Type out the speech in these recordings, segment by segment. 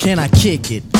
Can I kick it?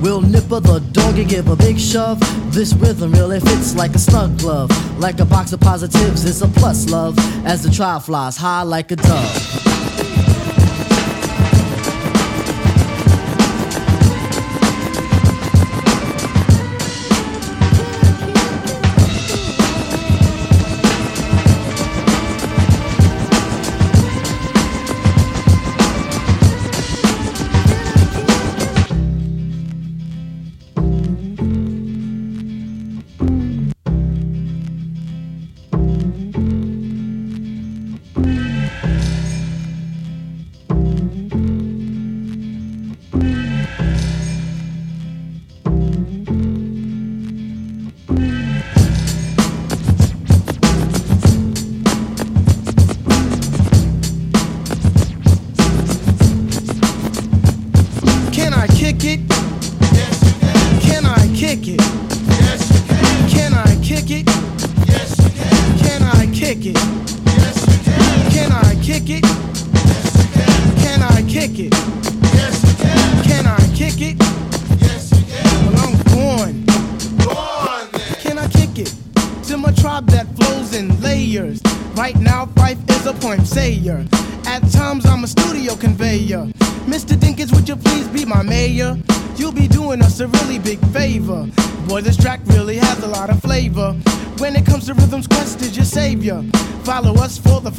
We'll nipper the dog and give a big shove. This rhythm really fits like a snug glove. Like a box of positives, it's a plus love. As the tribe flies high like a dove.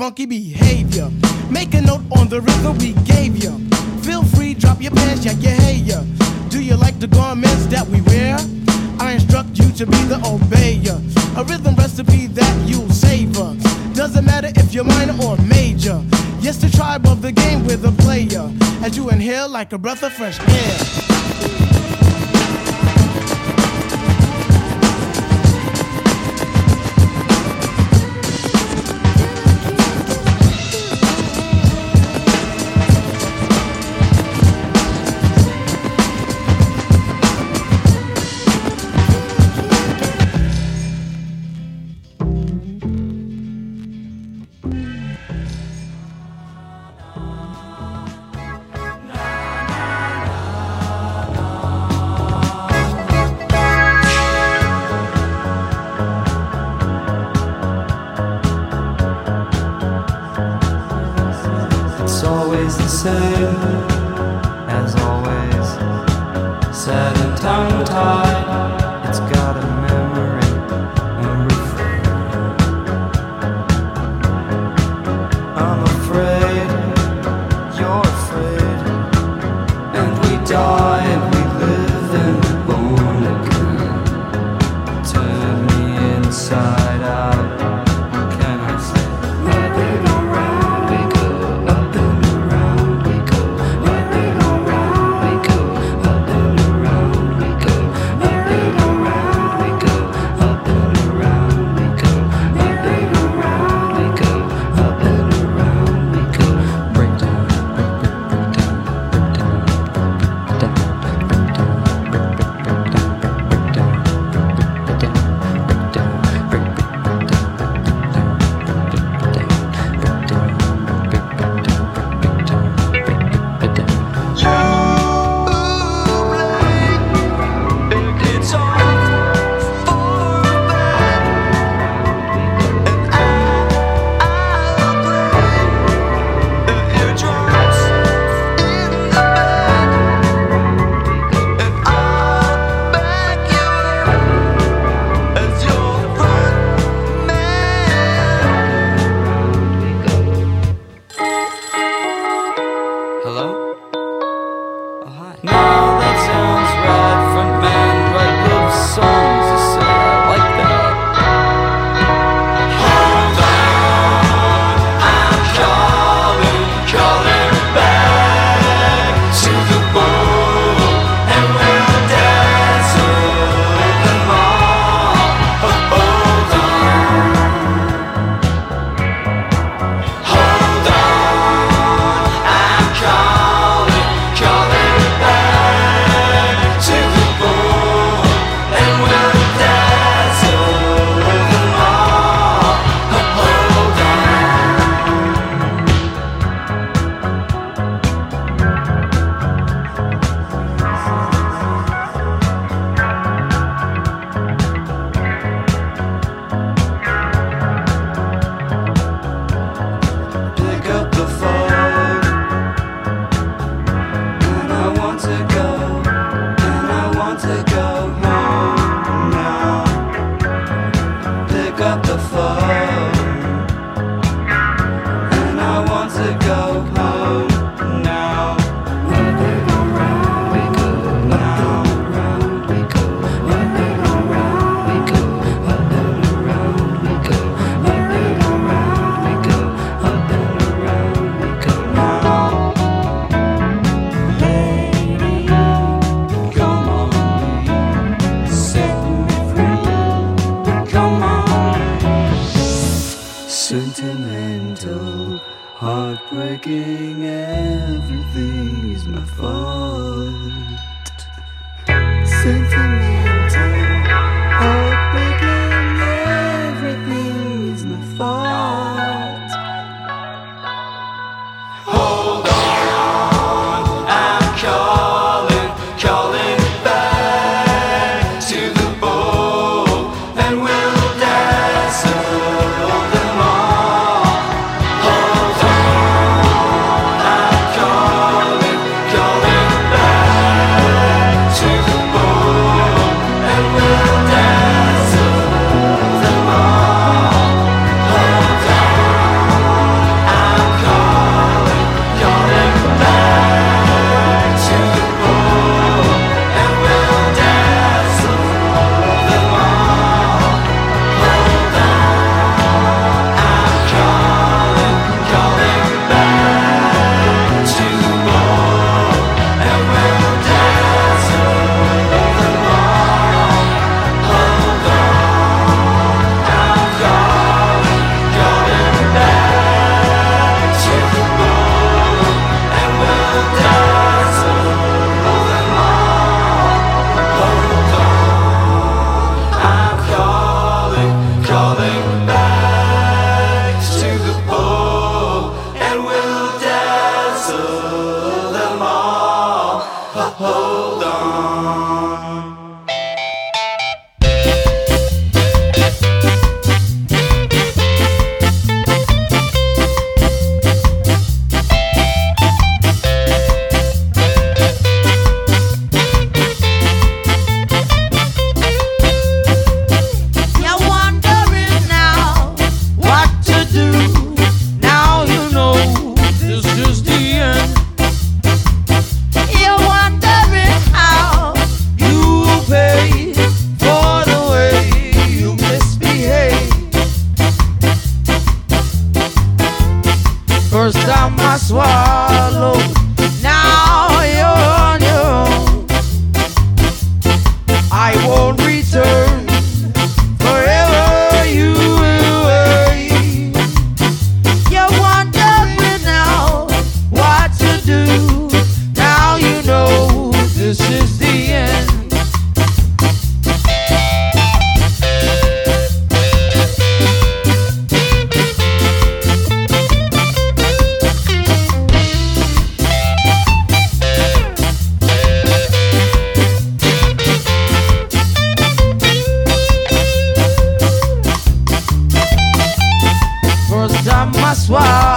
Funky behavior. Make a note on the rhythm we gave you. Feel free, drop your pants, yeah, hey, yeah. Do you like the garments that we wear? I instruct you to be the obeyer. A rhythm recipe that you'll savor. Doesn't matter if you're minor or major. Yes, the tribe of the game with a player. As you inhale like a breath of fresh air. same again. sua.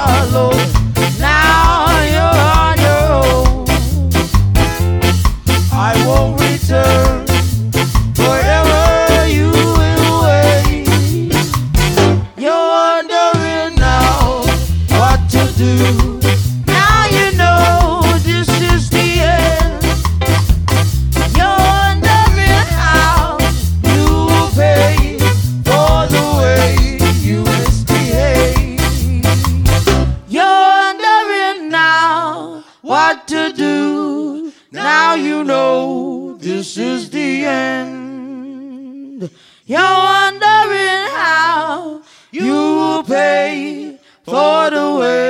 far away.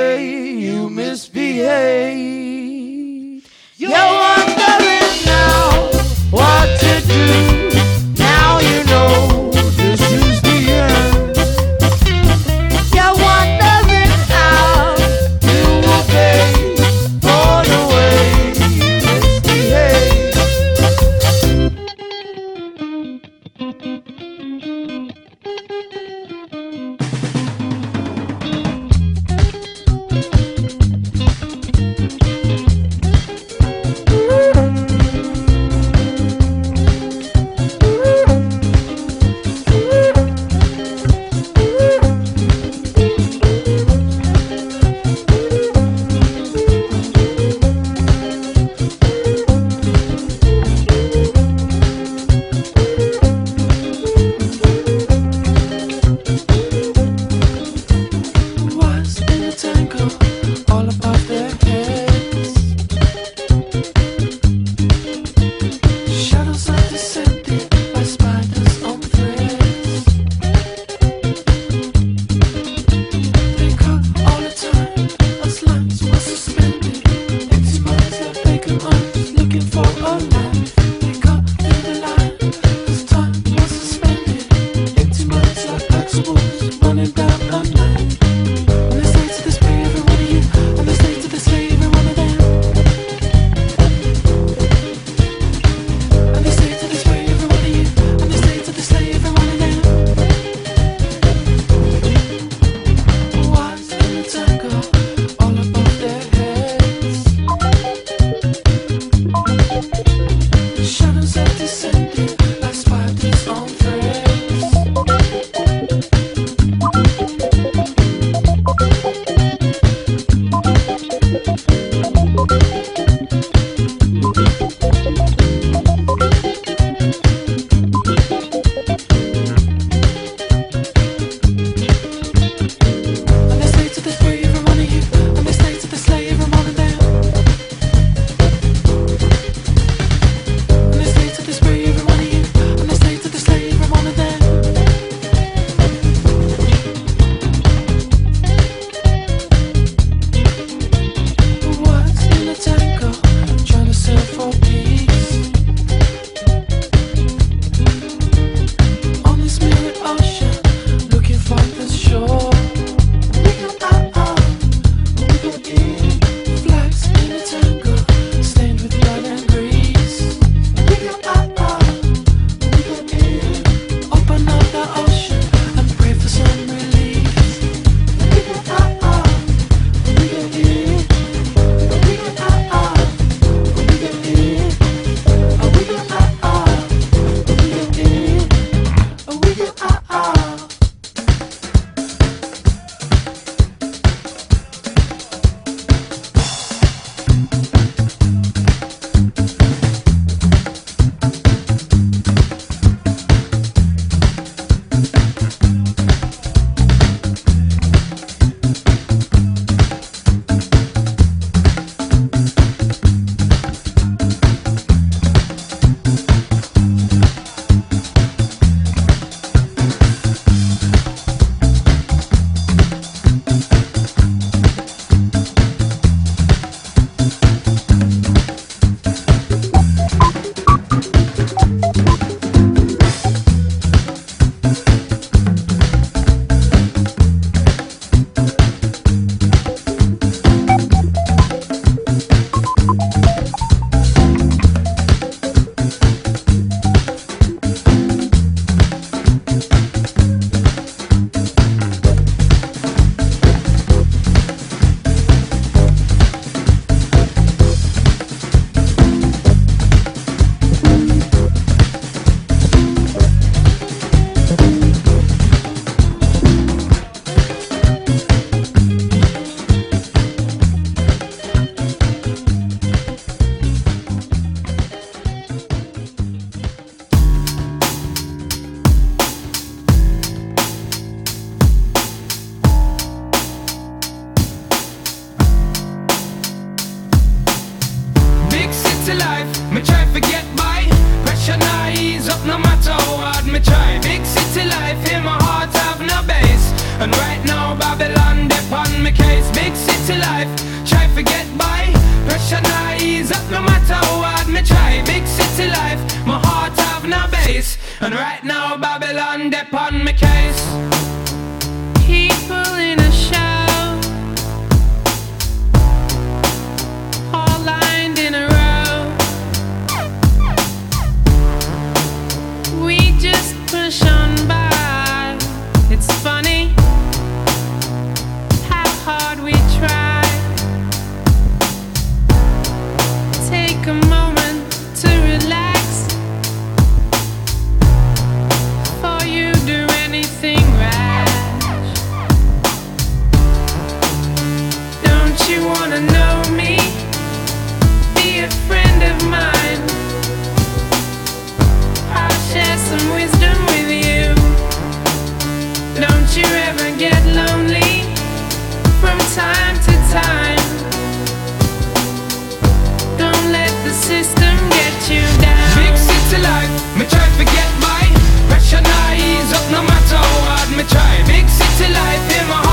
me try. Mix it to life in my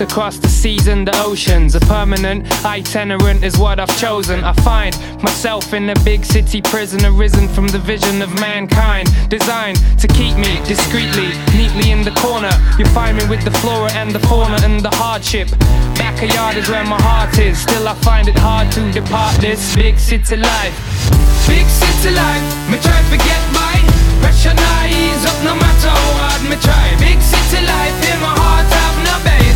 across the seas and the oceans. A permanent itinerant is what I've chosen. I find myself in a big city prison, arisen from the vision of mankind, designed to keep me discreetly, neatly in the corner. You find me with the flora and the fauna and the hardship. Back yard is where my heart is. Still, I find it hard to depart this big city life. Big city life, me try to forget my pressure, nah, ease up no matter what me try. Big city life in my heart, have no base.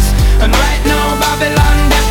And right now Babylon